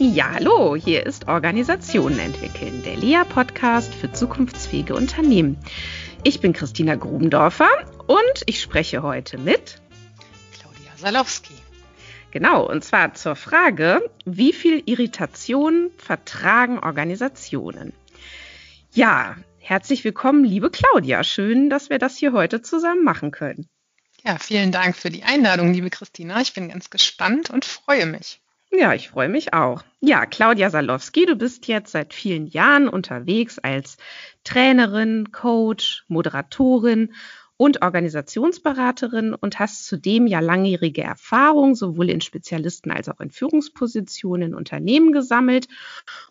Ja, hallo, hier ist Organisationen entwickeln, der LEA-Podcast für zukunftsfähige Unternehmen. Ich bin Christina Grubendorfer und ich spreche heute mit Claudia Salowski. Genau, und zwar zur Frage, wie viel Irritation vertragen Organisationen? Ja, herzlich willkommen, liebe Claudia. Schön, dass wir das hier heute zusammen machen können. Ja, vielen Dank für die Einladung, liebe Christina. Ich bin ganz gespannt und freue mich. Ja, ich freue mich auch. Ja, Claudia Salowski, du bist jetzt seit vielen Jahren unterwegs als Trainerin, Coach, Moderatorin und Organisationsberaterin und hast zudem ja langjährige Erfahrung sowohl in Spezialisten als auch in Führungspositionen in Unternehmen gesammelt.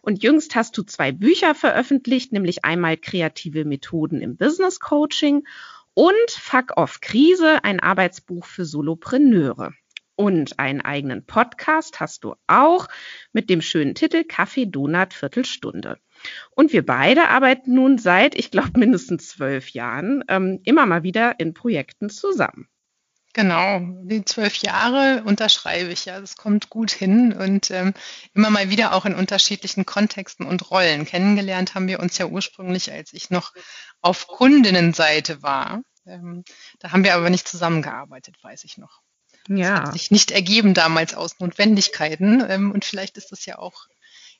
Und jüngst hast du zwei Bücher veröffentlicht, nämlich einmal Kreative Methoden im Business Coaching und Fuck Off Krise, ein Arbeitsbuch für Solopreneure. Und einen eigenen Podcast hast du auch mit dem schönen Titel Kaffee Donut Viertelstunde. Und wir beide arbeiten nun seit, ich glaube, mindestens zwölf Jahren ähm, immer mal wieder in Projekten zusammen. Genau, die zwölf Jahre unterschreibe ich ja. Das kommt gut hin und ähm, immer mal wieder auch in unterschiedlichen Kontexten und Rollen. Kennengelernt haben wir uns ja ursprünglich, als ich noch auf Kundinnenseite war. Ähm, da haben wir aber nicht zusammengearbeitet, weiß ich noch. Ja. Das hat sich nicht ergeben damals aus Notwendigkeiten. Ähm, und vielleicht ist das ja auch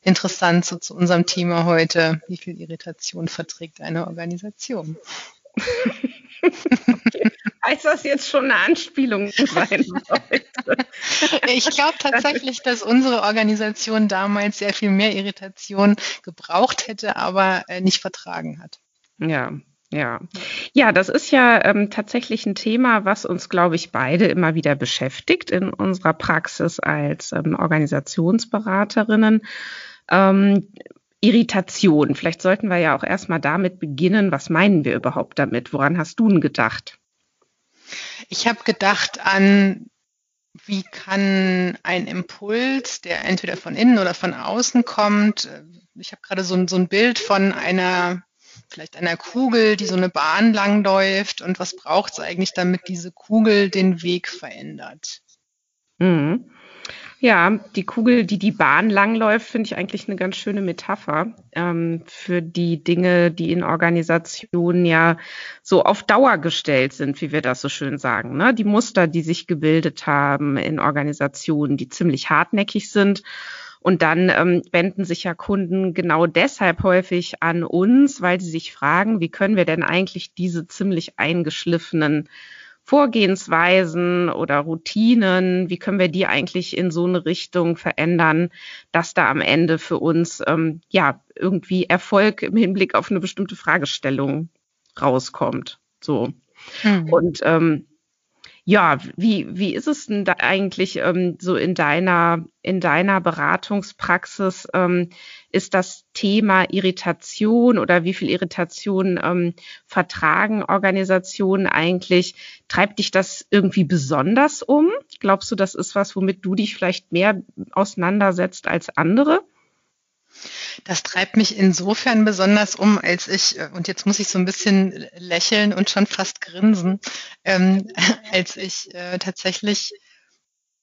interessant so zu unserem Thema heute. Wie viel Irritation verträgt eine Organisation? Heißt das jetzt schon eine Anspielung sein sollte? Ich glaube tatsächlich, dass unsere Organisation damals sehr viel mehr Irritation gebraucht hätte, aber äh, nicht vertragen hat. Ja, ja, ja, das ist ja ähm, tatsächlich ein Thema, was uns, glaube ich, beide immer wieder beschäftigt in unserer Praxis als ähm, Organisationsberaterinnen. Ähm, Irritation. Vielleicht sollten wir ja auch erstmal damit beginnen. Was meinen wir überhaupt damit? Woran hast du denn gedacht? Ich habe gedacht an, wie kann ein Impuls, der entweder von innen oder von außen kommt, äh, ich habe gerade so, so ein Bild von einer vielleicht einer Kugel, die so eine Bahn langläuft und was braucht es eigentlich, damit diese Kugel den Weg verändert? Mhm. Ja, die Kugel, die die Bahn langläuft, finde ich eigentlich eine ganz schöne Metapher ähm, für die Dinge, die in Organisationen ja so auf Dauer gestellt sind, wie wir das so schön sagen. Ne? Die Muster, die sich gebildet haben in Organisationen, die ziemlich hartnäckig sind und dann ähm, wenden sich ja Kunden genau deshalb häufig an uns, weil sie sich fragen, wie können wir denn eigentlich diese ziemlich eingeschliffenen Vorgehensweisen oder Routinen, wie können wir die eigentlich in so eine Richtung verändern, dass da am Ende für uns ähm, ja irgendwie Erfolg im Hinblick auf eine bestimmte Fragestellung rauskommt. So. Mhm. Und ähm, ja, wie, wie ist es denn da eigentlich ähm, so in deiner, in deiner Beratungspraxis? Ähm, ist das Thema Irritation oder wie viel Irritation ähm, vertragen Organisationen eigentlich? Treibt dich das irgendwie besonders um? Glaubst du, das ist was, womit du dich vielleicht mehr auseinandersetzt als andere? Das treibt mich insofern besonders um, als ich, äh, und jetzt muss ich so ein bisschen lächeln und schon fast grinsen, ähm, als ich äh, tatsächlich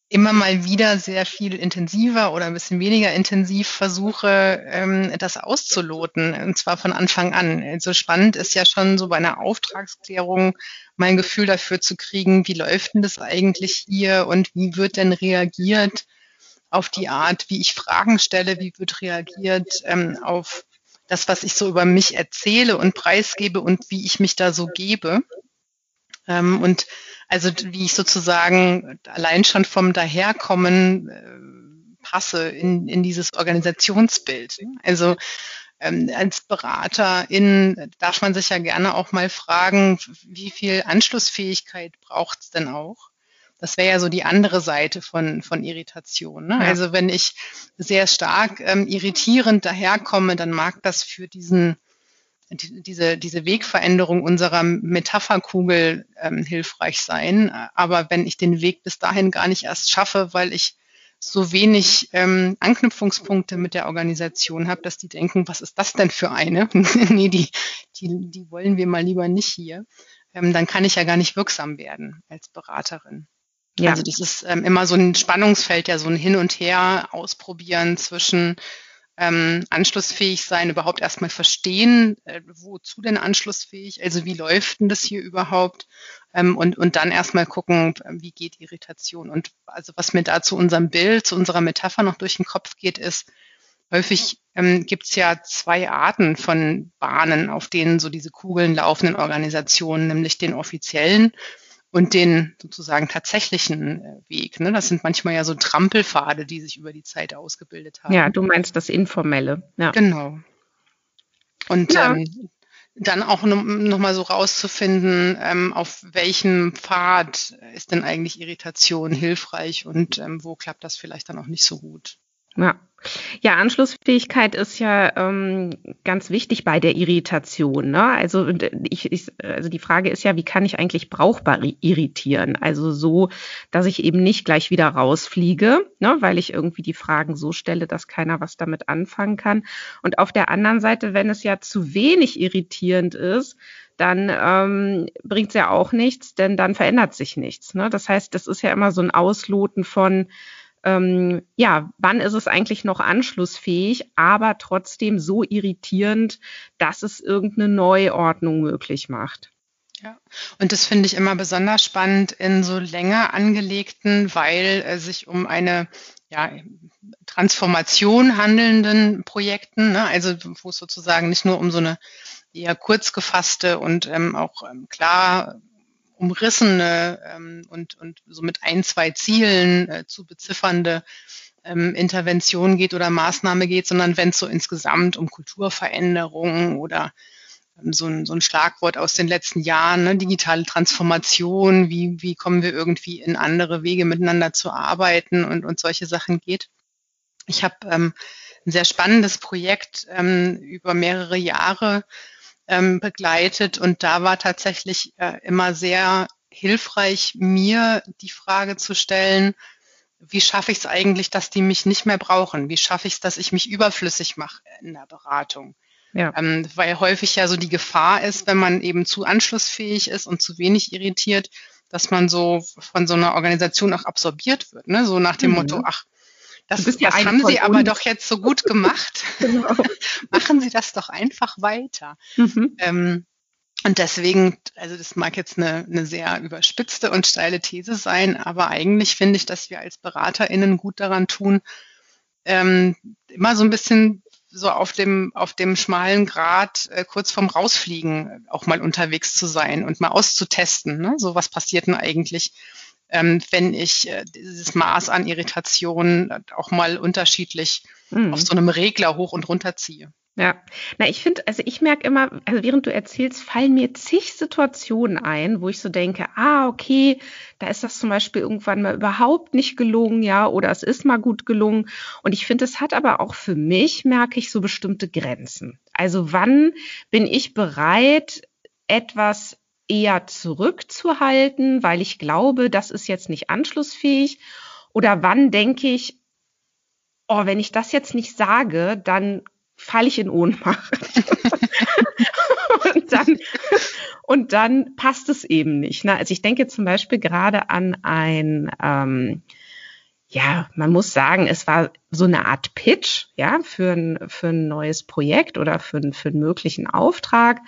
immer mal wieder sehr viel intensiver oder ein bisschen weniger intensiv versuche, ähm, das auszuloten, und zwar von Anfang an. Also spannend ist ja schon so bei einer Auftragsklärung mein Gefühl dafür zu kriegen, wie läuft denn das eigentlich hier und wie wird denn reagiert auf die Art, wie ich Fragen stelle, wie wird reagiert ähm, auf das, was ich so über mich erzähle und preisgebe und wie ich mich da so gebe. Ähm, und also wie ich sozusagen allein schon vom Daherkommen äh, passe in, in dieses Organisationsbild. Also ähm, als Beraterin darf man sich ja gerne auch mal fragen, wie viel Anschlussfähigkeit braucht es denn auch? Das wäre ja so die andere Seite von, von Irritation. Ne? Ja. Also wenn ich sehr stark ähm, irritierend daherkomme, dann mag das für diesen diese, diese Wegveränderung unserer Metapherkugel ähm, hilfreich sein. Aber wenn ich den Weg bis dahin gar nicht erst schaffe, weil ich so wenig ähm, Anknüpfungspunkte mit der Organisation habe, dass die denken, was ist das denn für eine? nee, die, die, die wollen wir mal lieber nicht hier. Ähm, dann kann ich ja gar nicht wirksam werden als Beraterin. Ja. Also das ist ähm, immer so ein Spannungsfeld, ja, so ein Hin und Her ausprobieren zwischen ähm, anschlussfähig sein, überhaupt erstmal verstehen, äh, wozu denn anschlussfähig, also wie läuft denn das hier überhaupt ähm, und, und dann erstmal gucken, äh, wie geht Irritation. Und also was mir da zu unserem Bild, zu unserer Metapher noch durch den Kopf geht, ist, häufig ähm, gibt es ja zwei Arten von Bahnen, auf denen so diese Kugeln laufenden Organisationen, nämlich den offiziellen und den sozusagen tatsächlichen äh, Weg. Ne? Das sind manchmal ja so Trampelpfade, die sich über die Zeit ausgebildet haben. Ja, du meinst das Informelle. Ja. Genau. Und ja. ähm, dann auch nochmal so rauszufinden, ähm, auf welchem Pfad ist denn eigentlich Irritation hilfreich und ähm, wo klappt das vielleicht dann auch nicht so gut. Ja. Ja, Anschlussfähigkeit ist ja ähm, ganz wichtig bei der Irritation. Ne? Also, ich, ich, also die Frage ist ja, wie kann ich eigentlich brauchbar irritieren? Also so, dass ich eben nicht gleich wieder rausfliege, ne? weil ich irgendwie die Fragen so stelle, dass keiner was damit anfangen kann. Und auf der anderen Seite, wenn es ja zu wenig irritierend ist, dann ähm, bringt es ja auch nichts, denn dann verändert sich nichts. Ne? Das heißt, das ist ja immer so ein Ausloten von ähm, ja, wann ist es eigentlich noch anschlussfähig, aber trotzdem so irritierend, dass es irgendeine Neuordnung möglich macht. Ja, und das finde ich immer besonders spannend in so länger angelegten, weil äh, sich um eine ja, Transformation handelnden Projekten, ne, also wo es sozusagen nicht nur um so eine eher kurz gefasste und ähm, auch ähm, klar umrissene ähm, und, und so mit ein, zwei Zielen äh, zu beziffernde ähm, Intervention geht oder Maßnahme geht, sondern wenn es so insgesamt um Kulturveränderungen oder ähm, so, ein, so ein Schlagwort aus den letzten Jahren, ne, digitale Transformation, wie, wie kommen wir irgendwie in andere Wege miteinander zu arbeiten und, und solche Sachen geht. Ich habe ähm, ein sehr spannendes Projekt ähm, über mehrere Jahre ähm, begleitet. Und da war tatsächlich äh, immer sehr hilfreich, mir die Frage zu stellen, wie schaffe ich es eigentlich, dass die mich nicht mehr brauchen? Wie schaffe ich es, dass ich mich überflüssig mache in der Beratung? Ja. Ähm, weil häufig ja so die Gefahr ist, wenn man eben zu anschlussfähig ist und zu wenig irritiert, dass man so von so einer Organisation auch absorbiert wird. Ne? So nach dem mhm. Motto, ach, das, das haben Sie aber doch jetzt so gut gemacht. genau. Machen Sie das doch einfach weiter. Mhm. Ähm, und deswegen, also das mag jetzt eine, eine sehr überspitzte und steile These sein, aber eigentlich finde ich, dass wir als BeraterInnen gut daran tun, ähm, immer so ein bisschen so auf dem, auf dem schmalen Grad äh, kurz vorm Rausfliegen auch mal unterwegs zu sein und mal auszutesten. Ne? So was passiert denn eigentlich, wenn ich äh, dieses Maß an Irritation auch mal unterschiedlich mhm. auf so einem Regler hoch und runter ziehe. Ja, na, ich finde, also ich merke immer, also während du erzählst, fallen mir zig Situationen ein, wo ich so denke, ah, okay, da ist das zum Beispiel irgendwann mal überhaupt nicht gelungen, ja, oder es ist mal gut gelungen. Und ich finde, es hat aber auch für mich, merke ich, so bestimmte Grenzen. Also wann bin ich bereit, etwas eher zurückzuhalten, weil ich glaube, das ist jetzt nicht anschlussfähig? Oder wann denke ich, oh, wenn ich das jetzt nicht sage, dann falle ich in Ohnmacht. und, dann, und dann passt es eben nicht. Ne? Also ich denke zum Beispiel gerade an ein, ähm, ja, man muss sagen, es war so eine Art Pitch, ja, für ein, für ein neues Projekt oder für, für einen möglichen Auftrag.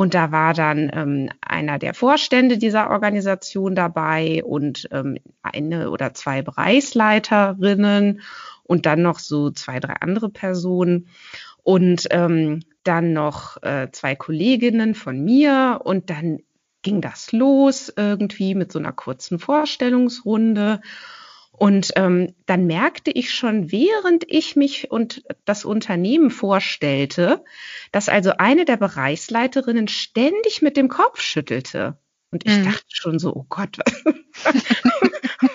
Und da war dann ähm, einer der Vorstände dieser Organisation dabei und ähm, eine oder zwei Bereichsleiterinnen und dann noch so zwei, drei andere Personen und ähm, dann noch äh, zwei Kolleginnen von mir und dann ging das los irgendwie mit so einer kurzen Vorstellungsrunde. Und ähm, dann merkte ich schon, während ich mich und das Unternehmen vorstellte, dass also eine der Bereichsleiterinnen ständig mit dem Kopf schüttelte. Und ich mhm. dachte schon so, oh Gott, was,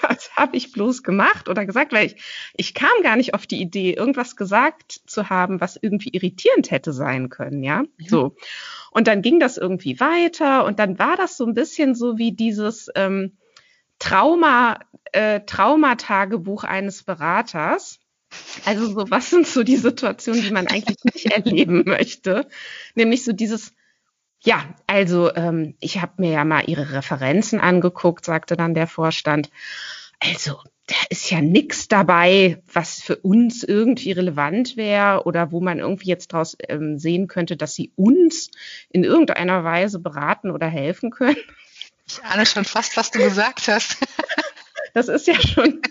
was habe ich bloß gemacht oder gesagt? Weil ich, ich kam gar nicht auf die Idee, irgendwas gesagt zu haben, was irgendwie irritierend hätte sein können, ja. Mhm. So. Und dann ging das irgendwie weiter und dann war das so ein bisschen so wie dieses ähm, Trauma, äh, Traumatagebuch eines Beraters. Also so, was sind so die Situationen, die man eigentlich nicht erleben möchte? Nämlich so dieses, Ja, also ähm, ich habe mir ja mal Ihre Referenzen angeguckt, sagte dann der Vorstand. Also da ist ja nichts dabei, was für uns irgendwie relevant wäre oder wo man irgendwie jetzt daraus ähm, sehen könnte, dass sie uns in irgendeiner Weise beraten oder helfen können. Ich ahne schon fast, was du gesagt hast. Das ist ja schon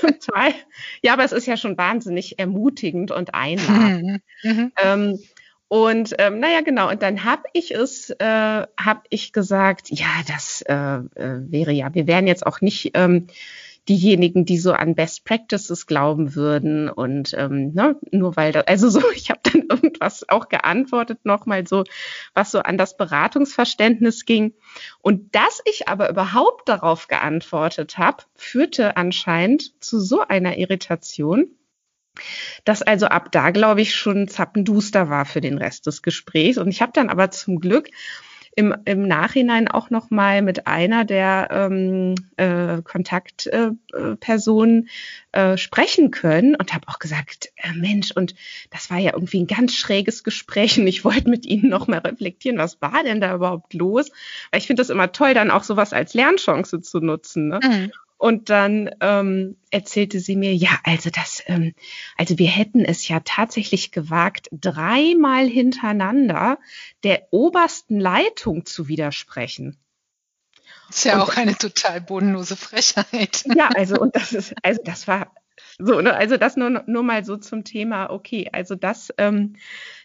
total, ja, aber es ist ja schon wahnsinnig ermutigend und einladend. Mhm. mhm. Ähm, und ähm, naja, genau. Und dann habe ich es, äh, habe ich gesagt, ja, das äh, äh, wäre ja, wir wären jetzt auch nicht ähm, diejenigen, die so an Best Practices glauben würden und ähm, ne, nur weil das, also so, ich habe dann irgendwas auch geantwortet nochmal so, was so an das Beratungsverständnis ging und dass ich aber überhaupt darauf geantwortet habe, führte anscheinend zu so einer Irritation, dass also ab da, glaube ich, schon zappenduster war für den Rest des Gesprächs. Und ich habe dann aber zum Glück im, im Nachhinein auch noch mal mit einer der ähm, äh, Kontaktpersonen äh, äh, sprechen können und habe auch gesagt, äh, Mensch, und das war ja irgendwie ein ganz schräges Gespräch und ich wollte mit Ihnen noch mal reflektieren, was war denn da überhaupt los? Weil ich finde das immer toll, dann auch sowas als Lernchance zu nutzen. Ne? Mhm. Und dann ähm, erzählte sie mir, ja, also das, ähm, also wir hätten es ja tatsächlich gewagt, dreimal hintereinander der obersten Leitung zu widersprechen. Ist ja und, auch eine total bodenlose Frechheit. Ja, also und das ist, also das war so, ne, also das nur, nur mal so zum Thema, okay, also das, ähm,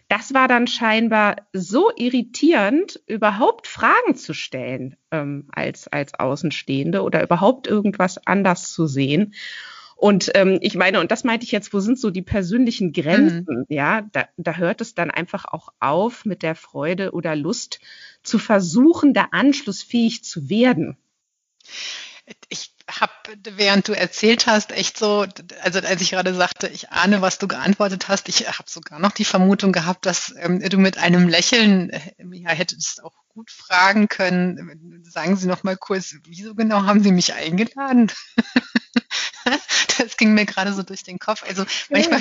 das war dann scheinbar so irritierend, überhaupt Fragen zu stellen ähm, als, als Außenstehende oder überhaupt irgendwas anders zu sehen. Und ähm, ich meine, und das meinte ich jetzt, wo sind so die persönlichen Grenzen? Mhm. Ja, da, da hört es dann einfach auch auf mit der Freude oder Lust zu versuchen, da anschlussfähig zu werden. Ich habe, während du erzählt hast, echt so, also als ich gerade sagte, ich ahne, was du geantwortet hast, ich habe sogar noch die Vermutung gehabt, dass ähm, du mit einem Lächeln äh, ja, hättest auch gut fragen können. Sagen Sie noch mal kurz, wieso genau haben Sie mich eingeladen? das ging mir gerade so durch den Kopf. Also manchmal,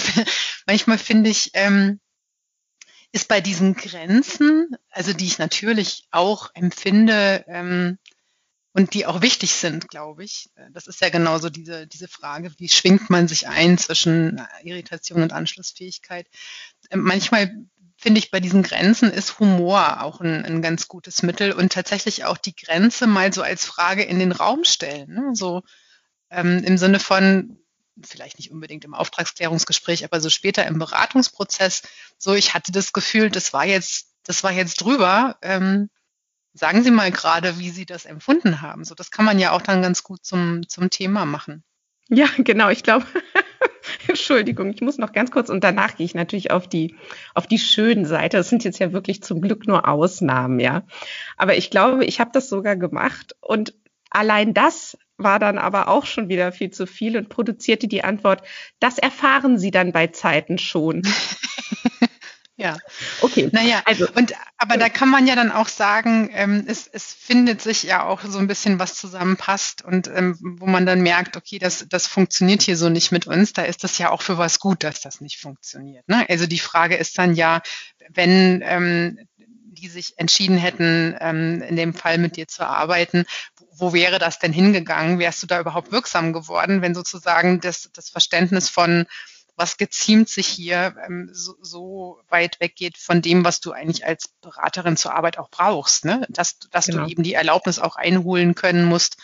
manchmal finde ich, ähm, ist bei diesen Grenzen, also die ich natürlich auch empfinde, ähm, und die auch wichtig sind, glaube ich. Äh, das ist ja genauso diese, diese Frage, wie schwingt man sich ein zwischen äh, Irritation und Anschlussfähigkeit. Ähm, manchmal finde ich, bei diesen Grenzen ist Humor auch ein, ein, ganz gutes Mittel und tatsächlich auch die Grenze mal so als Frage in den Raum stellen. Ne? So ähm, im Sinne von, vielleicht nicht unbedingt im Auftragsklärungsgespräch, aber so später im Beratungsprozess, so ich hatte das Gefühl, das war jetzt, das war jetzt drüber. Ähm, Sagen Sie mal gerade, wie Sie das empfunden haben. So, das kann man ja auch dann ganz gut zum, zum Thema machen. Ja, genau. Ich glaube, Entschuldigung, ich muss noch ganz kurz und danach gehe ich natürlich auf die, auf die schönen Seite. Das sind jetzt ja wirklich zum Glück nur Ausnahmen, ja. Aber ich glaube, ich habe das sogar gemacht und allein das war dann aber auch schon wieder viel zu viel und produzierte die Antwort, das erfahren Sie dann bei Zeiten schon. Ja, okay. Naja, also und aber da kann man ja dann auch sagen, ähm, es, es findet sich ja auch so ein bisschen was zusammenpasst und ähm, wo man dann merkt, okay, das, das funktioniert hier so nicht mit uns, da ist das ja auch für was gut, dass das nicht funktioniert. Ne? Also die Frage ist dann ja, wenn ähm, die sich entschieden hätten, ähm, in dem Fall mit dir zu arbeiten, wo wäre das denn hingegangen? Wärst du da überhaupt wirksam geworden, wenn sozusagen das, das Verständnis von was geziemt sich hier ähm, so, so weit weggeht von dem, was du eigentlich als Beraterin zur Arbeit auch brauchst. Ne? Dass, dass genau. du eben die Erlaubnis auch einholen können musst,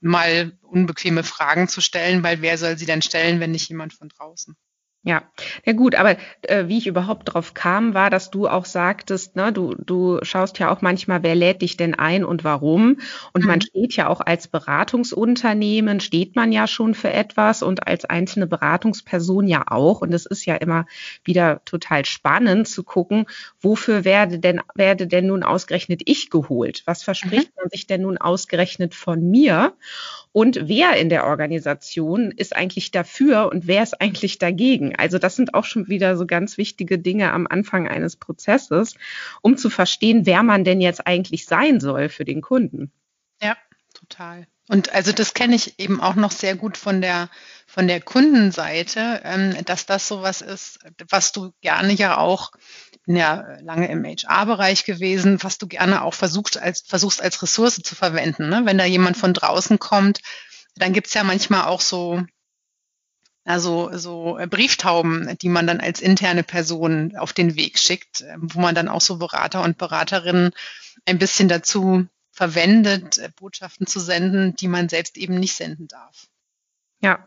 mal unbequeme Fragen zu stellen, weil wer soll sie denn stellen, wenn nicht jemand von draußen? Ja, ja gut, aber äh, wie ich überhaupt drauf kam, war, dass du auch sagtest, ne, du, du schaust ja auch manchmal, wer lädt dich denn ein und warum. Und mhm. man steht ja auch als Beratungsunternehmen, steht man ja schon für etwas und als einzelne Beratungsperson ja auch. Und es ist ja immer wieder total spannend zu gucken, wofür werde denn, werde denn nun ausgerechnet ich geholt? Was verspricht mhm. man sich denn nun ausgerechnet von mir? Und wer in der Organisation ist eigentlich dafür und wer ist eigentlich dagegen? Also das sind auch schon wieder so ganz wichtige Dinge am Anfang eines Prozesses, um zu verstehen, wer man denn jetzt eigentlich sein soll für den Kunden. Ja, total. Und also das kenne ich eben auch noch sehr gut von der von der Kundenseite, ähm, dass das sowas ist, was du gerne ja auch bin ja lange im HR-Bereich gewesen, was du gerne auch versuchst als, versuchst als Ressource zu verwenden. Ne? Wenn da jemand von draußen kommt, dann gibt's ja manchmal auch so, also so Brieftauben, die man dann als interne Person auf den Weg schickt, wo man dann auch so Berater und Beraterinnen ein bisschen dazu verwendet, Botschaften zu senden, die man selbst eben nicht senden darf. Ja,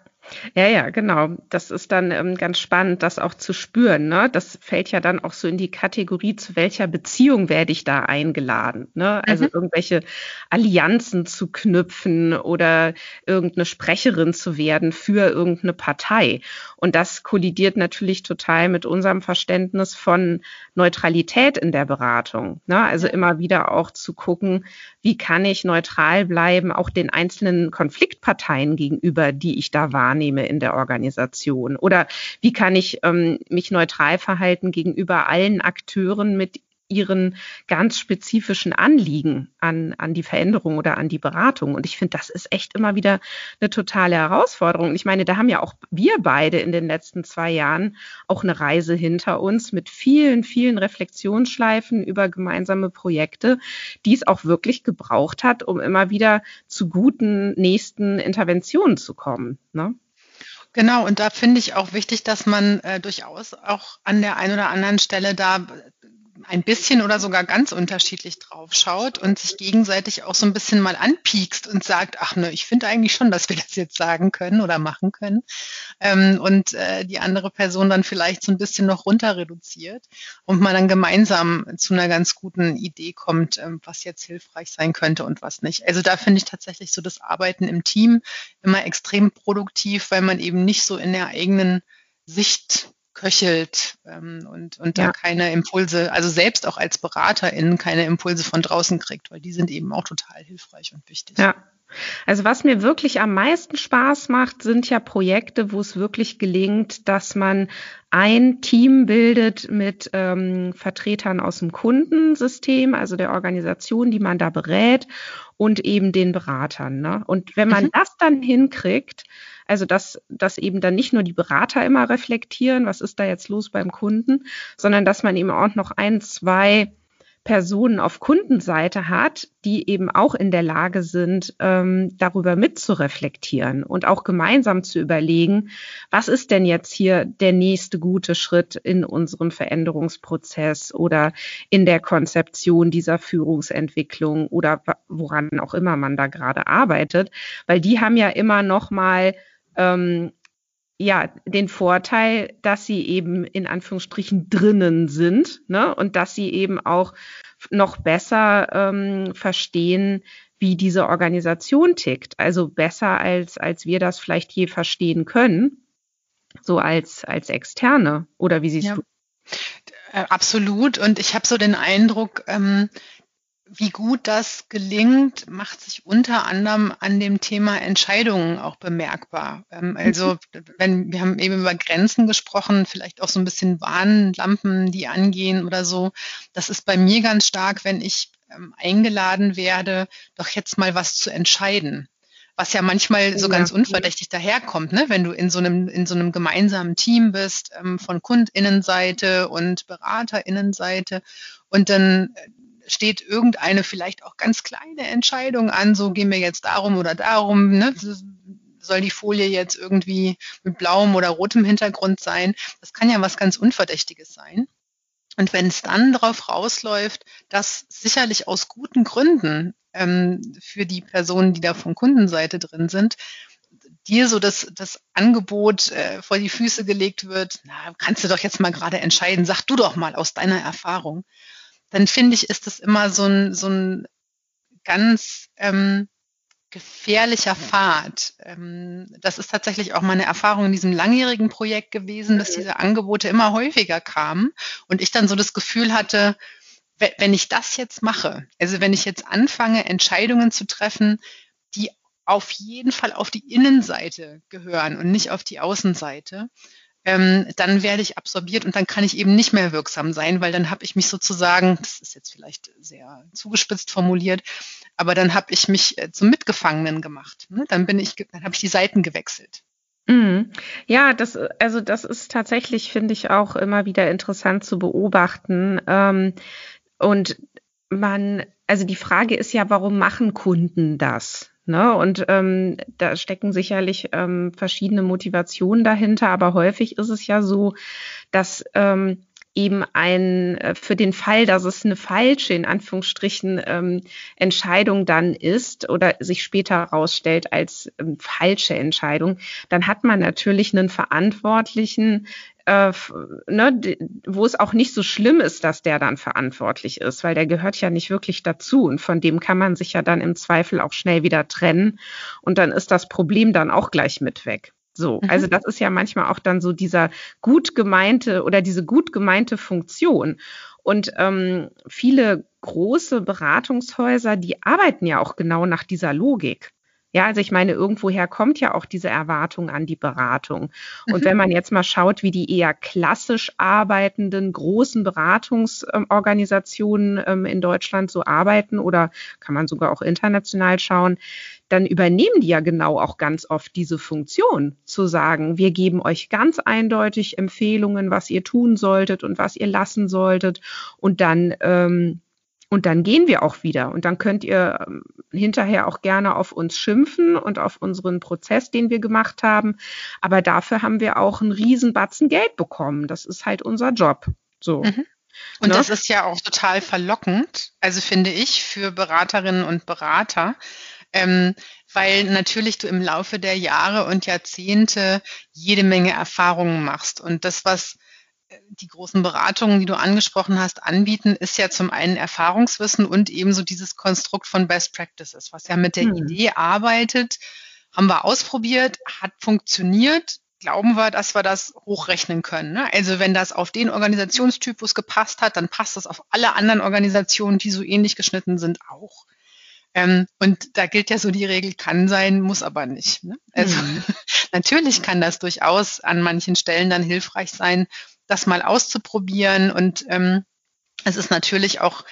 ja, ja, genau. Das ist dann ähm, ganz spannend, das auch zu spüren. Ne? Das fällt ja dann auch so in die Kategorie, zu welcher Beziehung werde ich da eingeladen. Ne? Also mhm. irgendwelche Allianzen zu knüpfen oder irgendeine Sprecherin zu werden für irgendeine Partei. Und das kollidiert natürlich total mit unserem Verständnis von Neutralität in der Beratung. Ne? Also immer wieder auch zu gucken, wie kann ich neutral bleiben, auch den einzelnen Konfliktparteien gegenüber, die ich da wahrnehme in der Organisation? Oder wie kann ich ähm, mich neutral verhalten gegenüber allen Akteuren mit ihren ganz spezifischen Anliegen an, an die Veränderung oder an die Beratung. Und ich finde, das ist echt immer wieder eine totale Herausforderung. Ich meine, da haben ja auch wir beide in den letzten zwei Jahren auch eine Reise hinter uns mit vielen, vielen Reflexionsschleifen über gemeinsame Projekte, die es auch wirklich gebraucht hat, um immer wieder zu guten nächsten Interventionen zu kommen. Ne? Genau, und da finde ich auch wichtig, dass man äh, durchaus auch an der einen oder anderen Stelle da ein bisschen oder sogar ganz unterschiedlich drauf schaut und sich gegenseitig auch so ein bisschen mal anpiekst und sagt, ach ne, ich finde eigentlich schon, dass wir das jetzt sagen können oder machen können. Ähm, und äh, die andere Person dann vielleicht so ein bisschen noch runter reduziert und man dann gemeinsam zu einer ganz guten Idee kommt, ähm, was jetzt hilfreich sein könnte und was nicht. Also da finde ich tatsächlich so das Arbeiten im Team immer extrem produktiv, weil man eben nicht so in der eigenen Sicht köchelt ähm, und, und ja. da keine Impulse, also selbst auch als BeraterInnen keine Impulse von draußen kriegt, weil die sind eben auch total hilfreich und wichtig. Ja. Also was mir wirklich am meisten Spaß macht, sind ja Projekte, wo es wirklich gelingt, dass man ein Team bildet mit ähm, Vertretern aus dem Kundensystem, also der Organisation, die man da berät und eben den Beratern. Ne? Und wenn man mhm. das dann hinkriegt, also dass, dass eben dann nicht nur die Berater immer reflektieren, was ist da jetzt los beim Kunden, sondern dass man eben auch noch ein, zwei Personen auf Kundenseite hat, die eben auch in der Lage sind, ähm, darüber mitzureflektieren und auch gemeinsam zu überlegen, was ist denn jetzt hier der nächste gute Schritt in unserem Veränderungsprozess oder in der Konzeption dieser Führungsentwicklung oder woran auch immer man da gerade arbeitet, weil die haben ja immer noch mal ähm, ja den Vorteil, dass sie eben in Anführungsstrichen drinnen sind ne? und dass sie eben auch noch besser ähm, verstehen, wie diese Organisation tickt. Also besser als als wir das vielleicht je verstehen können, so als als Externe. Oder wie siehst ja. du? Äh, absolut. Und ich habe so den Eindruck, ähm, wie gut das gelingt, macht sich unter anderem an dem Thema Entscheidungen auch bemerkbar. Ähm, also, wenn wir haben eben über Grenzen gesprochen, vielleicht auch so ein bisschen Warnlampen, die angehen oder so. Das ist bei mir ganz stark, wenn ich ähm, eingeladen werde, doch jetzt mal was zu entscheiden was ja manchmal so ganz unverdächtig daherkommt, ne? wenn du in so einem, in so einem gemeinsamen Team bist, ähm, von KundInnenseite und BeraterInnenseite und dann äh, steht irgendeine vielleicht auch ganz kleine Entscheidung an, so gehen wir jetzt darum oder darum, ne? soll die Folie jetzt irgendwie mit blauem oder rotem Hintergrund sein? Das kann ja was ganz Unverdächtiges sein. Und wenn es dann darauf rausläuft, dass sicherlich aus guten Gründen ähm, für die Personen, die da von Kundenseite drin sind, dir so das, das Angebot äh, vor die Füße gelegt wird, na, kannst du doch jetzt mal gerade entscheiden, sag du doch mal aus deiner Erfahrung dann finde ich, ist das immer so ein, so ein ganz ähm, gefährlicher Pfad. Ähm, das ist tatsächlich auch meine Erfahrung in diesem langjährigen Projekt gewesen, dass diese Angebote immer häufiger kamen und ich dann so das Gefühl hatte, wenn ich das jetzt mache, also wenn ich jetzt anfange, Entscheidungen zu treffen, die auf jeden Fall auf die Innenseite gehören und nicht auf die Außenseite, ähm, dann werde ich absorbiert und dann kann ich eben nicht mehr wirksam sein, weil dann habe ich mich sozusagen, das ist jetzt vielleicht sehr zugespitzt formuliert, aber dann habe ich mich äh, zum Mitgefangenen gemacht. Ne? Dann bin ich, dann habe ich die Seiten gewechselt. Mhm. Ja, das, also das ist tatsächlich, finde ich, auch immer wieder interessant zu beobachten. Ähm, und man, also die Frage ist ja, warum machen Kunden das? Ne? Und ähm, da stecken sicherlich ähm, verschiedene Motivationen dahinter, aber häufig ist es ja so, dass ähm, eben ein äh, für den Fall, dass es eine falsche in Anführungsstrichen ähm, Entscheidung dann ist oder sich später herausstellt als ähm, falsche Entscheidung, dann hat man natürlich einen Verantwortlichen, äh, ne, wo es auch nicht so schlimm ist, dass der dann verantwortlich ist, weil der gehört ja nicht wirklich dazu und von dem kann man sich ja dann im Zweifel auch schnell wieder trennen und dann ist das Problem dann auch gleich mit weg. So, mhm. also das ist ja manchmal auch dann so dieser gut gemeinte oder diese gut gemeinte Funktion. Und ähm, viele große Beratungshäuser, die arbeiten ja auch genau nach dieser Logik. Ja, also ich meine, irgendwoher kommt ja auch diese Erwartung an die Beratung. Und mhm. wenn man jetzt mal schaut, wie die eher klassisch arbeitenden großen Beratungsorganisationen ähm, in Deutschland so arbeiten oder kann man sogar auch international schauen, dann übernehmen die ja genau auch ganz oft diese Funktion, zu sagen, wir geben euch ganz eindeutig Empfehlungen, was ihr tun solltet und was ihr lassen solltet. Und dann ähm, und dann gehen wir auch wieder. Und dann könnt ihr ähm, hinterher auch gerne auf uns schimpfen und auf unseren Prozess, den wir gemacht haben. Aber dafür haben wir auch einen Riesenbatzen Geld bekommen. Das ist halt unser Job. So. Mhm. Und ne? das ist ja auch total verlockend, also finde ich, für Beraterinnen und Berater, ähm, weil natürlich du im Laufe der Jahre und Jahrzehnte jede Menge Erfahrungen machst. Und das, was die großen Beratungen, die du angesprochen hast, anbieten, ist ja zum einen Erfahrungswissen und ebenso dieses Konstrukt von Best Practices, was ja mit der mhm. Idee arbeitet, haben wir ausprobiert, hat funktioniert, glauben wir, dass wir das hochrechnen können. Ne? Also wenn das auf den Organisationstypus gepasst hat, dann passt das auf alle anderen Organisationen, die so ähnlich geschnitten sind, auch. Ähm, und da gilt ja so die Regel, kann sein, muss aber nicht. Ne? Also mhm. natürlich kann das durchaus an manchen Stellen dann hilfreich sein, das mal auszuprobieren. Und ähm, es ist natürlich auch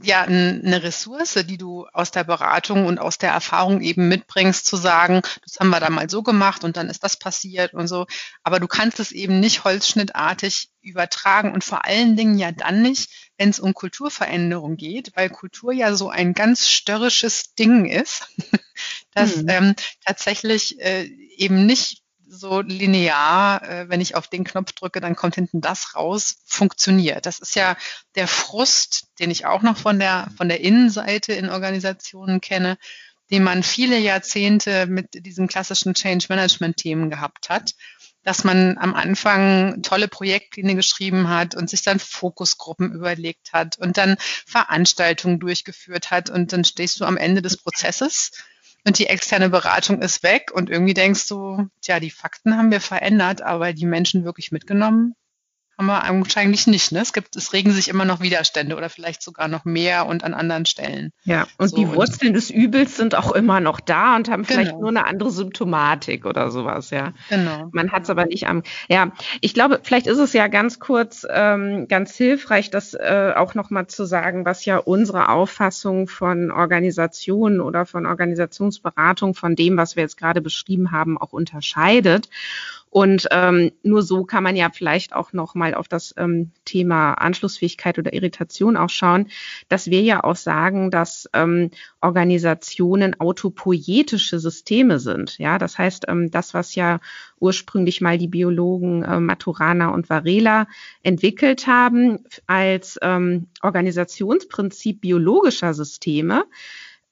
ja eine Ressource, die du aus der Beratung und aus der Erfahrung eben mitbringst, zu sagen, das haben wir da mal so gemacht und dann ist das passiert und so. Aber du kannst es eben nicht holzschnittartig übertragen und vor allen Dingen ja dann nicht, wenn es um Kulturveränderung geht, weil Kultur ja so ein ganz störrisches Ding ist, das hm. ähm, tatsächlich äh, eben nicht so linear, äh, wenn ich auf den Knopf drücke, dann kommt hinten das raus, funktioniert. Das ist ja der Frust, den ich auch noch von der, von der Innenseite in Organisationen kenne, den man viele Jahrzehnte mit diesen klassischen Change Management Themen gehabt hat dass man am Anfang tolle Projektpläne geschrieben hat und sich dann Fokusgruppen überlegt hat und dann Veranstaltungen durchgeführt hat und dann stehst du am Ende des Prozesses und die externe Beratung ist weg und irgendwie denkst du, tja, die Fakten haben wir verändert, aber die Menschen wirklich mitgenommen haben wir eigentlich nicht. Ne? Es gibt, es regen sich immer noch Widerstände oder vielleicht sogar noch mehr und an anderen Stellen. Ja, und so, die Wurzeln und des Übels sind auch immer noch da und haben vielleicht genau. nur eine andere Symptomatik oder sowas, ja. Genau. Man hat es aber nicht am. Ja, ich glaube, vielleicht ist es ja ganz kurz ähm, ganz hilfreich, das äh, auch nochmal zu sagen, was ja unsere Auffassung von Organisationen oder von Organisationsberatung von dem, was wir jetzt gerade beschrieben haben, auch unterscheidet. Und ähm, nur so kann man ja vielleicht auch noch mal auf das ähm, Thema Anschlussfähigkeit oder Irritation auch schauen, dass wir ja auch sagen, dass ähm, Organisationen autopoietische Systeme sind. Ja, das heißt, ähm, das, was ja ursprünglich mal die Biologen äh, Maturana und Varela entwickelt haben als ähm, Organisationsprinzip biologischer Systeme,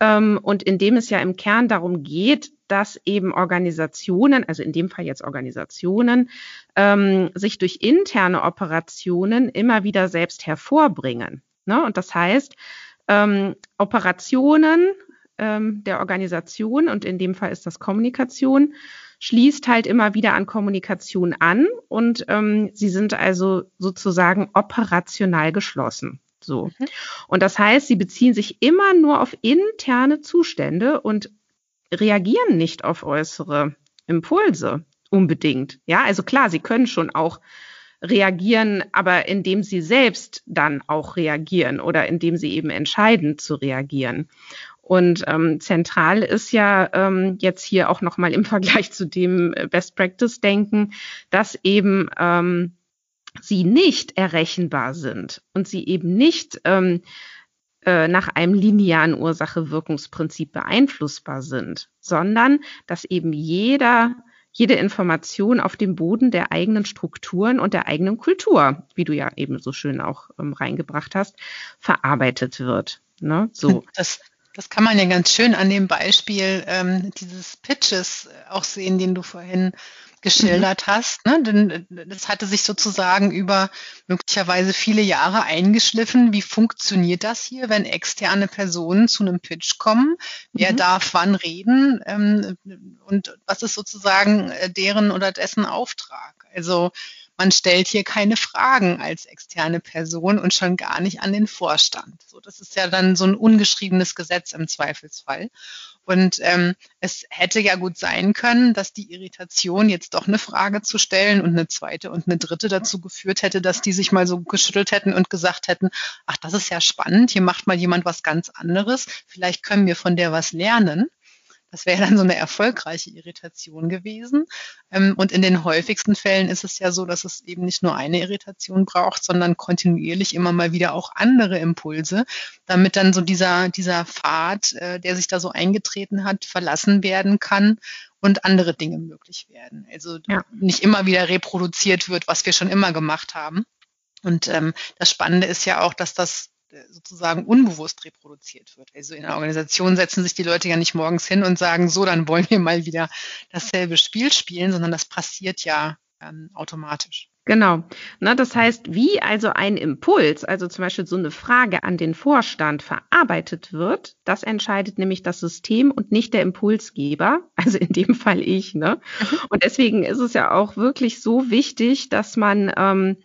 und in dem es ja im Kern darum geht, dass eben Organisationen, also in dem Fall jetzt Organisationen, ähm, sich durch interne Operationen immer wieder selbst hervorbringen. Ne? Und das heißt, ähm, Operationen ähm, der Organisation, und in dem Fall ist das Kommunikation, schließt halt immer wieder an Kommunikation an und ähm, sie sind also sozusagen operational geschlossen. So. Mhm. Und das heißt, sie beziehen sich immer nur auf interne Zustände und reagieren nicht auf äußere Impulse unbedingt. Ja, also klar, sie können schon auch reagieren, aber indem sie selbst dann auch reagieren oder indem sie eben entscheiden zu reagieren. Und ähm, zentral ist ja ähm, jetzt hier auch nochmal im Vergleich zu dem äh, Best Practice denken, dass eben ähm, sie nicht errechenbar sind und sie eben nicht ähm, äh, nach einem linearen Ursache-Wirkungsprinzip beeinflussbar sind, sondern dass eben jeder jede Information auf dem Boden der eigenen Strukturen und der eigenen Kultur, wie du ja eben so schön auch ähm, reingebracht hast, verarbeitet wird. Ne? So. Das, das kann man ja ganz schön an dem Beispiel ähm, dieses Pitches auch sehen, den du vorhin geschildert mhm. hast. Ne? Denn äh, das hatte sich sozusagen über möglicherweise viele Jahre eingeschliffen. Wie funktioniert das hier, wenn externe Personen zu einem Pitch kommen? Wer mhm. darf wann reden? Ähm, und was ist sozusagen äh, deren oder dessen Auftrag? Also man stellt hier keine Fragen als externe Person und schon gar nicht an den Vorstand. So, das ist ja dann so ein ungeschriebenes Gesetz im Zweifelsfall. Und ähm, es hätte ja gut sein können, dass die Irritation, jetzt doch eine Frage zu stellen und eine zweite und eine dritte dazu geführt hätte, dass die sich mal so geschüttelt hätten und gesagt hätten, ach, das ist ja spannend, hier macht mal jemand was ganz anderes, vielleicht können wir von der was lernen. Das wäre dann so eine erfolgreiche Irritation gewesen. Ähm, und in den häufigsten Fällen ist es ja so, dass es eben nicht nur eine Irritation braucht, sondern kontinuierlich immer mal wieder auch andere Impulse, damit dann so dieser, dieser Pfad, äh, der sich da so eingetreten hat, verlassen werden kann und andere Dinge möglich werden. Also ja. nicht immer wieder reproduziert wird, was wir schon immer gemacht haben. Und ähm, das Spannende ist ja auch, dass das sozusagen unbewusst reproduziert wird. Also in einer Organisation setzen sich die Leute ja nicht morgens hin und sagen, so, dann wollen wir mal wieder dasselbe Spiel spielen, sondern das passiert ja ähm, automatisch. Genau. Na, das heißt, wie also ein Impuls, also zum Beispiel so eine Frage an den Vorstand verarbeitet wird, das entscheidet nämlich das System und nicht der Impulsgeber, also in dem Fall ich. Ne? Mhm. Und deswegen ist es ja auch wirklich so wichtig, dass man ähm,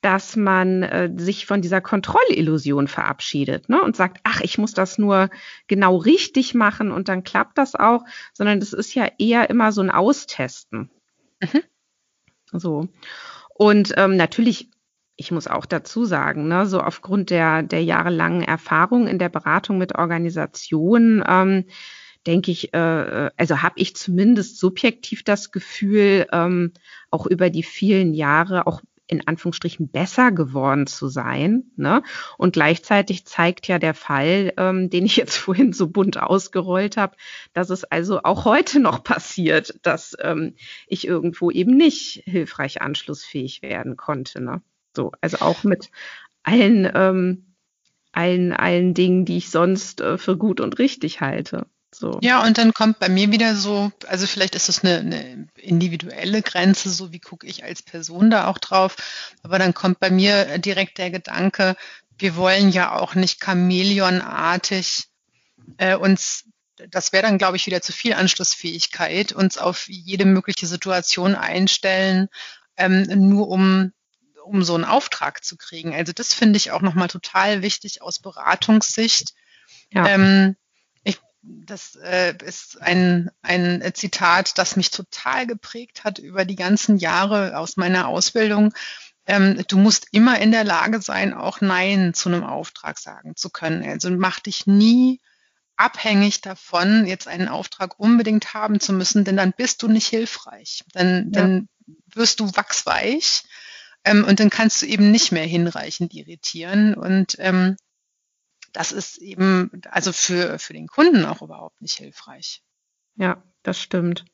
dass man äh, sich von dieser Kontrollillusion verabschiedet ne, und sagt, ach, ich muss das nur genau richtig machen und dann klappt das auch, sondern das ist ja eher immer so ein Austesten. Mhm. So. Und ähm, natürlich, ich muss auch dazu sagen, ne, so aufgrund der, der jahrelangen Erfahrung in der Beratung mit Organisationen, ähm, denke ich, äh, also habe ich zumindest subjektiv das Gefühl, ähm, auch über die vielen Jahre, auch in Anführungsstrichen besser geworden zu sein. Ne? Und gleichzeitig zeigt ja der Fall, ähm, den ich jetzt vorhin so bunt ausgerollt habe, dass es also auch heute noch passiert, dass ähm, ich irgendwo eben nicht hilfreich anschlussfähig werden konnte. Ne? So, also auch mit allen, ähm, allen, allen Dingen, die ich sonst äh, für gut und richtig halte. So. Ja, und dann kommt bei mir wieder so, also vielleicht ist es eine, eine individuelle Grenze, so wie gucke ich als Person da auch drauf, aber dann kommt bei mir direkt der Gedanke, wir wollen ja auch nicht chamäleonartig äh, uns, das wäre dann, glaube ich, wieder zu viel Anschlussfähigkeit, uns auf jede mögliche Situation einstellen, ähm, nur um um so einen Auftrag zu kriegen. Also das finde ich auch nochmal total wichtig aus Beratungssicht. Ja. Ähm, das äh, ist ein, ein Zitat, das mich total geprägt hat über die ganzen Jahre aus meiner Ausbildung. Ähm, du musst immer in der Lage sein, auch Nein zu einem Auftrag sagen zu können. Also mach dich nie abhängig davon, jetzt einen Auftrag unbedingt haben zu müssen, denn dann bist du nicht hilfreich. Dann, ja. dann wirst du wachsweich ähm, und dann kannst du eben nicht mehr hinreichend irritieren. Und ähm, das ist eben also für, für den Kunden auch überhaupt nicht hilfreich. Ja, das stimmt.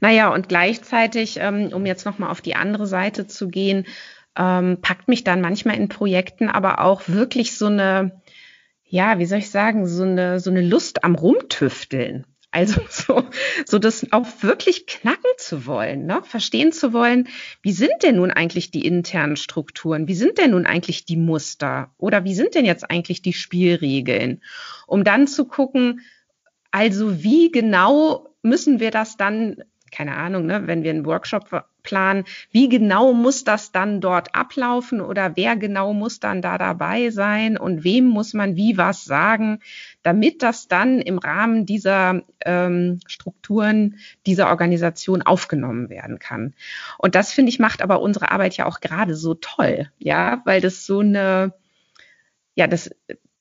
Naja, und gleichzeitig, ähm, um jetzt nochmal auf die andere Seite zu gehen, ähm, packt mich dann manchmal in Projekten aber auch wirklich so eine, ja, wie soll ich sagen, so eine, so eine Lust am Rumtüfteln. Also so, so das auch wirklich knacken zu wollen, ne? verstehen zu wollen, wie sind denn nun eigentlich die internen Strukturen, wie sind denn nun eigentlich die Muster? Oder wie sind denn jetzt eigentlich die Spielregeln, um dann zu gucken, also wie genau müssen wir das dann keine Ahnung, ne, wenn wir einen Workshop planen, wie genau muss das dann dort ablaufen oder wer genau muss dann da dabei sein und wem muss man wie was sagen, damit das dann im Rahmen dieser ähm, Strukturen dieser Organisation aufgenommen werden kann. Und das finde ich macht aber unsere Arbeit ja auch gerade so toll, ja, weil das so eine, ja, das,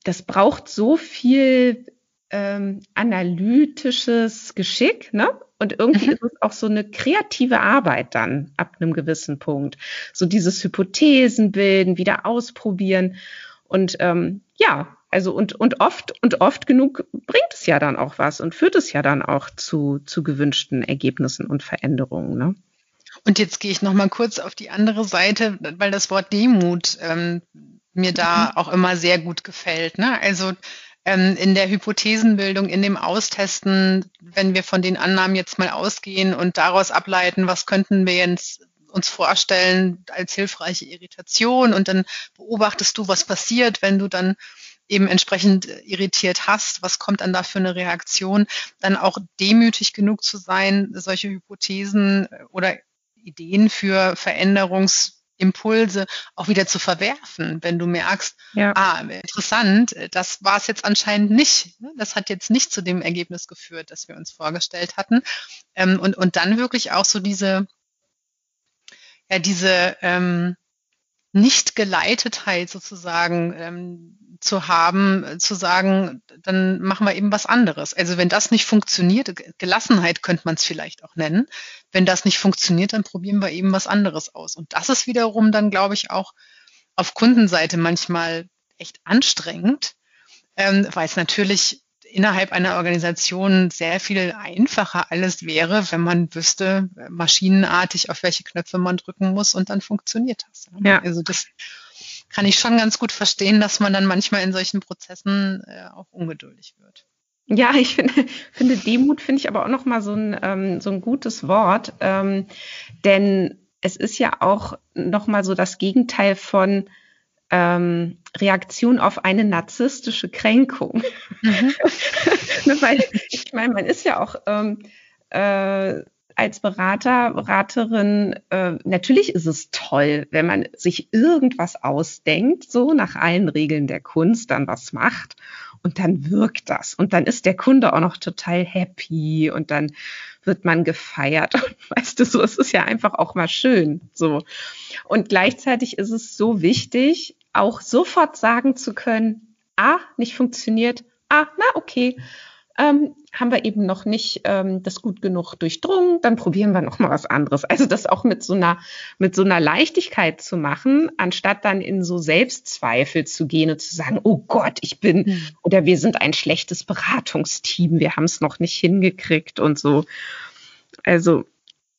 das braucht so viel ähm, analytisches Geschick, ne? Und irgendwie mhm. ist es auch so eine kreative Arbeit dann ab einem gewissen Punkt. So dieses Hypothesen bilden, wieder ausprobieren. Und ähm, ja, also und, und oft und oft genug bringt es ja dann auch was und führt es ja dann auch zu, zu gewünschten Ergebnissen und Veränderungen. Ne? Und jetzt gehe ich noch mal kurz auf die andere Seite, weil das Wort Demut ähm, mir da mhm. auch immer sehr gut gefällt. Ne? Also in der Hypothesenbildung, in dem Austesten, wenn wir von den Annahmen jetzt mal ausgehen und daraus ableiten, was könnten wir jetzt uns vorstellen als hilfreiche Irritation und dann beobachtest du, was passiert, wenn du dann eben entsprechend irritiert hast, was kommt dann da für eine Reaktion, dann auch demütig genug zu sein, solche Hypothesen oder Ideen für Veränderungs Impulse auch wieder zu verwerfen, wenn du merkst, ja. ah, interessant, das war es jetzt anscheinend nicht. Ne? Das hat jetzt nicht zu dem Ergebnis geführt, das wir uns vorgestellt hatten. Ähm, und, und dann wirklich auch so diese, ja, diese ähm, Nicht-Geleitetheit sozusagen ähm, zu haben, zu sagen, dann machen wir eben was anderes. Also wenn das nicht funktioniert, Gelassenheit könnte man es vielleicht auch nennen. Wenn das nicht funktioniert, dann probieren wir eben was anderes aus. Und das ist wiederum dann, glaube ich, auch auf Kundenseite manchmal echt anstrengend, ähm, weil es natürlich innerhalb einer Organisation sehr viel einfacher alles wäre, wenn man wüsste, maschinenartig, auf welche Knöpfe man drücken muss und dann funktioniert das. Ja. Also das kann ich schon ganz gut verstehen, dass man dann manchmal in solchen Prozessen äh, auch ungeduldig wird. Ja, ich finde, finde Demut finde ich aber auch noch mal so ein, ähm, so ein gutes Wort, ähm, denn es ist ja auch noch mal so das Gegenteil von ähm, Reaktion auf eine narzisstische Kränkung. Mhm. Weil ich meine, man ist ja auch ähm, äh, als Berater, Beraterin, äh, natürlich ist es toll, wenn man sich irgendwas ausdenkt, so nach allen Regeln der Kunst dann was macht und dann wirkt das. Und dann ist der Kunde auch noch total happy und dann wird man gefeiert. Und weißt du so, es ist ja einfach auch mal schön, so. Und gleichzeitig ist es so wichtig, auch sofort sagen zu können, ah, nicht funktioniert, ah, na okay ähm, haben wir eben noch nicht ähm, das gut genug durchdrungen, dann probieren wir noch mal was anderes. Also das auch mit so einer mit so einer Leichtigkeit zu machen, anstatt dann in so Selbstzweifel zu gehen und zu sagen, oh Gott, ich bin oder wir sind ein schlechtes Beratungsteam, wir haben es noch nicht hingekriegt und so. Also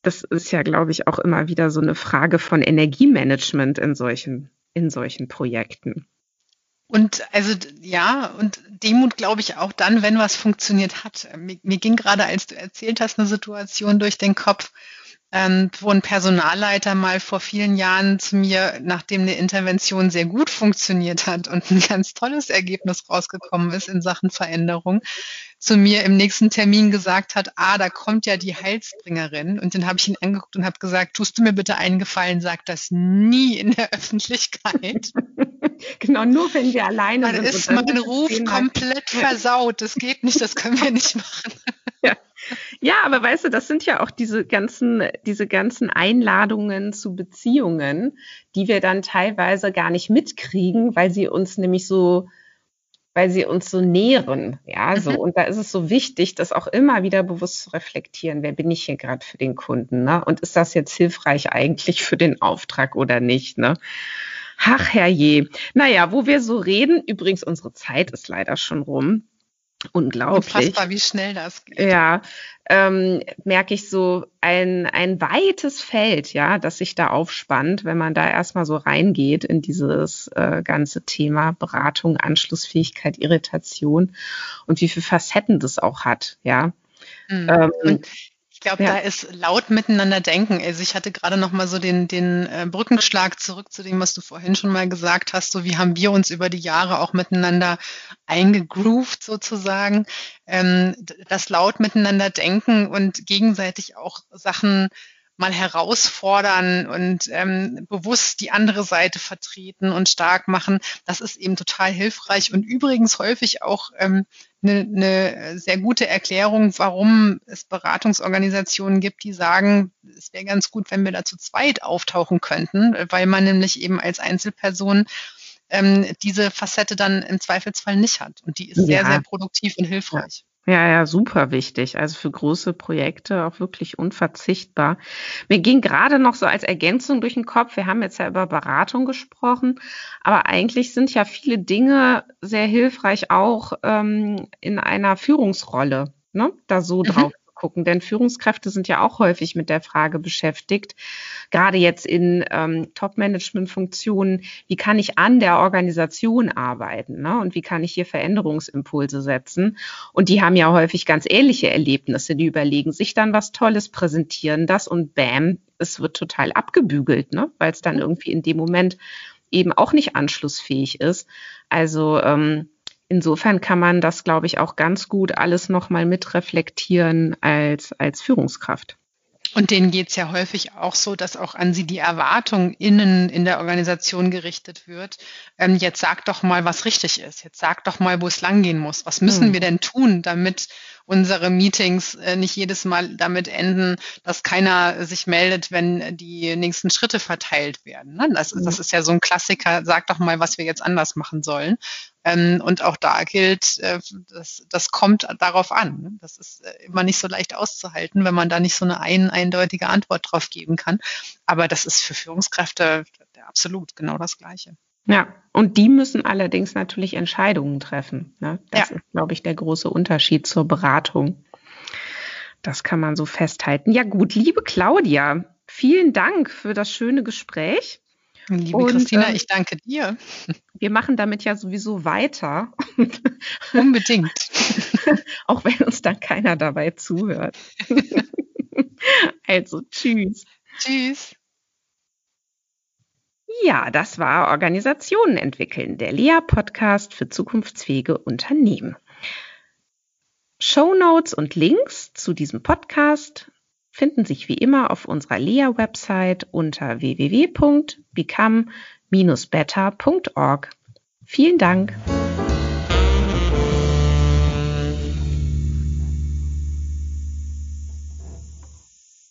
das ist ja, glaube ich, auch immer wieder so eine Frage von Energiemanagement in solchen in solchen Projekten. Und also ja, und Demut glaube ich auch dann, wenn was funktioniert hat. Mir, mir ging gerade, als du erzählt hast, eine Situation durch den Kopf, ähm, wo ein Personalleiter mal vor vielen Jahren zu mir, nachdem eine Intervention sehr gut funktioniert hat und ein ganz tolles Ergebnis rausgekommen ist in Sachen Veränderung, zu mir im nächsten Termin gesagt hat, ah, da kommt ja die Heilsbringerin. Und dann habe ich ihn angeguckt und habe gesagt, tust du mir bitte einen Gefallen, sag das nie in der Öffentlichkeit. genau, nur wenn wir alleine sind. Dann ist mein Ruf komplett versaut. Das geht nicht, das können wir nicht machen. Ja. Ja, aber weißt du, das sind ja auch diese ganzen, diese ganzen Einladungen zu Beziehungen, die wir dann teilweise gar nicht mitkriegen, weil sie uns nämlich so, weil sie uns so nähren. Ja, so. Mhm. Und da ist es so wichtig, das auch immer wieder bewusst zu reflektieren. Wer bin ich hier gerade für den Kunden? Ne? Und ist das jetzt hilfreich eigentlich für den Auftrag oder nicht? Ne? Ach, herrje. Naja, wo wir so reden, übrigens, unsere Zeit ist leider schon rum. Unglaublich. Unfassbar, wie schnell das geht. Ja, ähm, merke ich so ein, ein weites Feld, ja, das sich da aufspannt, wenn man da erstmal so reingeht in dieses äh, ganze Thema Beratung, Anschlussfähigkeit, Irritation und wie viele Facetten das auch hat, ja. Mhm. Ähm, und ich glaube, ja. da ist laut miteinander denken. Also ich hatte gerade noch mal so den, den äh, Brückenschlag zurück zu dem, was du vorhin schon mal gesagt hast. So wie haben wir uns über die Jahre auch miteinander eingegroovt sozusagen. Ähm, das laut miteinander denken und gegenseitig auch Sachen mal herausfordern und ähm, bewusst die andere Seite vertreten und stark machen. Das ist eben total hilfreich und übrigens häufig auch ähm, eine, eine sehr gute Erklärung, warum es Beratungsorganisationen gibt, die sagen, es wäre ganz gut, wenn wir da zu zweit auftauchen könnten, weil man nämlich eben als Einzelperson ähm, diese Facette dann im Zweifelsfall nicht hat. Und die ist sehr, Ja. sehr produktiv und hilfreich. Ja, ja, super wichtig. Also für große Projekte auch wirklich unverzichtbar. Mir ging gerade noch so als Ergänzung durch den Kopf, wir haben jetzt ja über Beratung gesprochen, aber eigentlich sind ja viele Dinge sehr hilfreich auch ähm, in einer Führungsrolle, ne? da so Mhm. drauf gucken. Denn Führungskräfte sind ja auch häufig mit der Frage beschäftigt, gerade jetzt in ähm, Top-Management-Funktionen, wie kann ich an der Organisation arbeiten ne? und wie kann ich hier Veränderungsimpulse setzen. Und die haben ja häufig ganz ähnliche Erlebnisse. Die überlegen sich dann was Tolles, präsentieren das und bam, es wird total abgebügelt, ne? weil es dann irgendwie in dem Moment eben auch nicht anschlussfähig ist. Also ähm, insofern kann man das, glaube ich, auch ganz gut alles nochmal mitreflektieren als, als Führungskraft. Und denen geht's ja häufig auch so, dass auch an sie die Erwartung innen in der Organisation gerichtet wird. Ähm, jetzt sag doch mal, was richtig ist. Jetzt sag doch mal, wo es langgehen muss. Was müssen Hm. wir denn tun, damit unsere Meetings äh, nicht jedes Mal damit enden, dass keiner sich meldet, wenn die nächsten Schritte verteilt werden. Ne? Das, Mhm. das ist ja so ein Klassiker. Sag doch mal, was wir jetzt anders machen sollen. Ähm, und auch da gilt, äh, das, das kommt darauf an. Ne? Das ist äh, immer nicht so leicht auszuhalten, wenn man da nicht so eine ein, eindeutige Antwort drauf geben kann. Aber das ist für Führungskräfte absolut genau das Gleiche. Ja, und die müssen allerdings natürlich Entscheidungen treffen. Ne? Das Ja. ist, glaube ich, der große Unterschied zur Beratung. Das kann man so festhalten. Ja gut, liebe Claudia, vielen Dank für das schöne Gespräch. Liebe Und, Christina, ähm, ich danke dir. Wir machen damit ja sowieso weiter, Unbedingt. auch wenn uns dann keiner dabei zuhört. also, tschüss. Tschüss. Ja, das war Organisationen entwickeln, der Lea-Podcast für zukunftsfähige Unternehmen. Shownotes und Links zu diesem Podcast finden sich wie immer auf unserer Lea-Website unter www.become-better.org. Vielen Dank.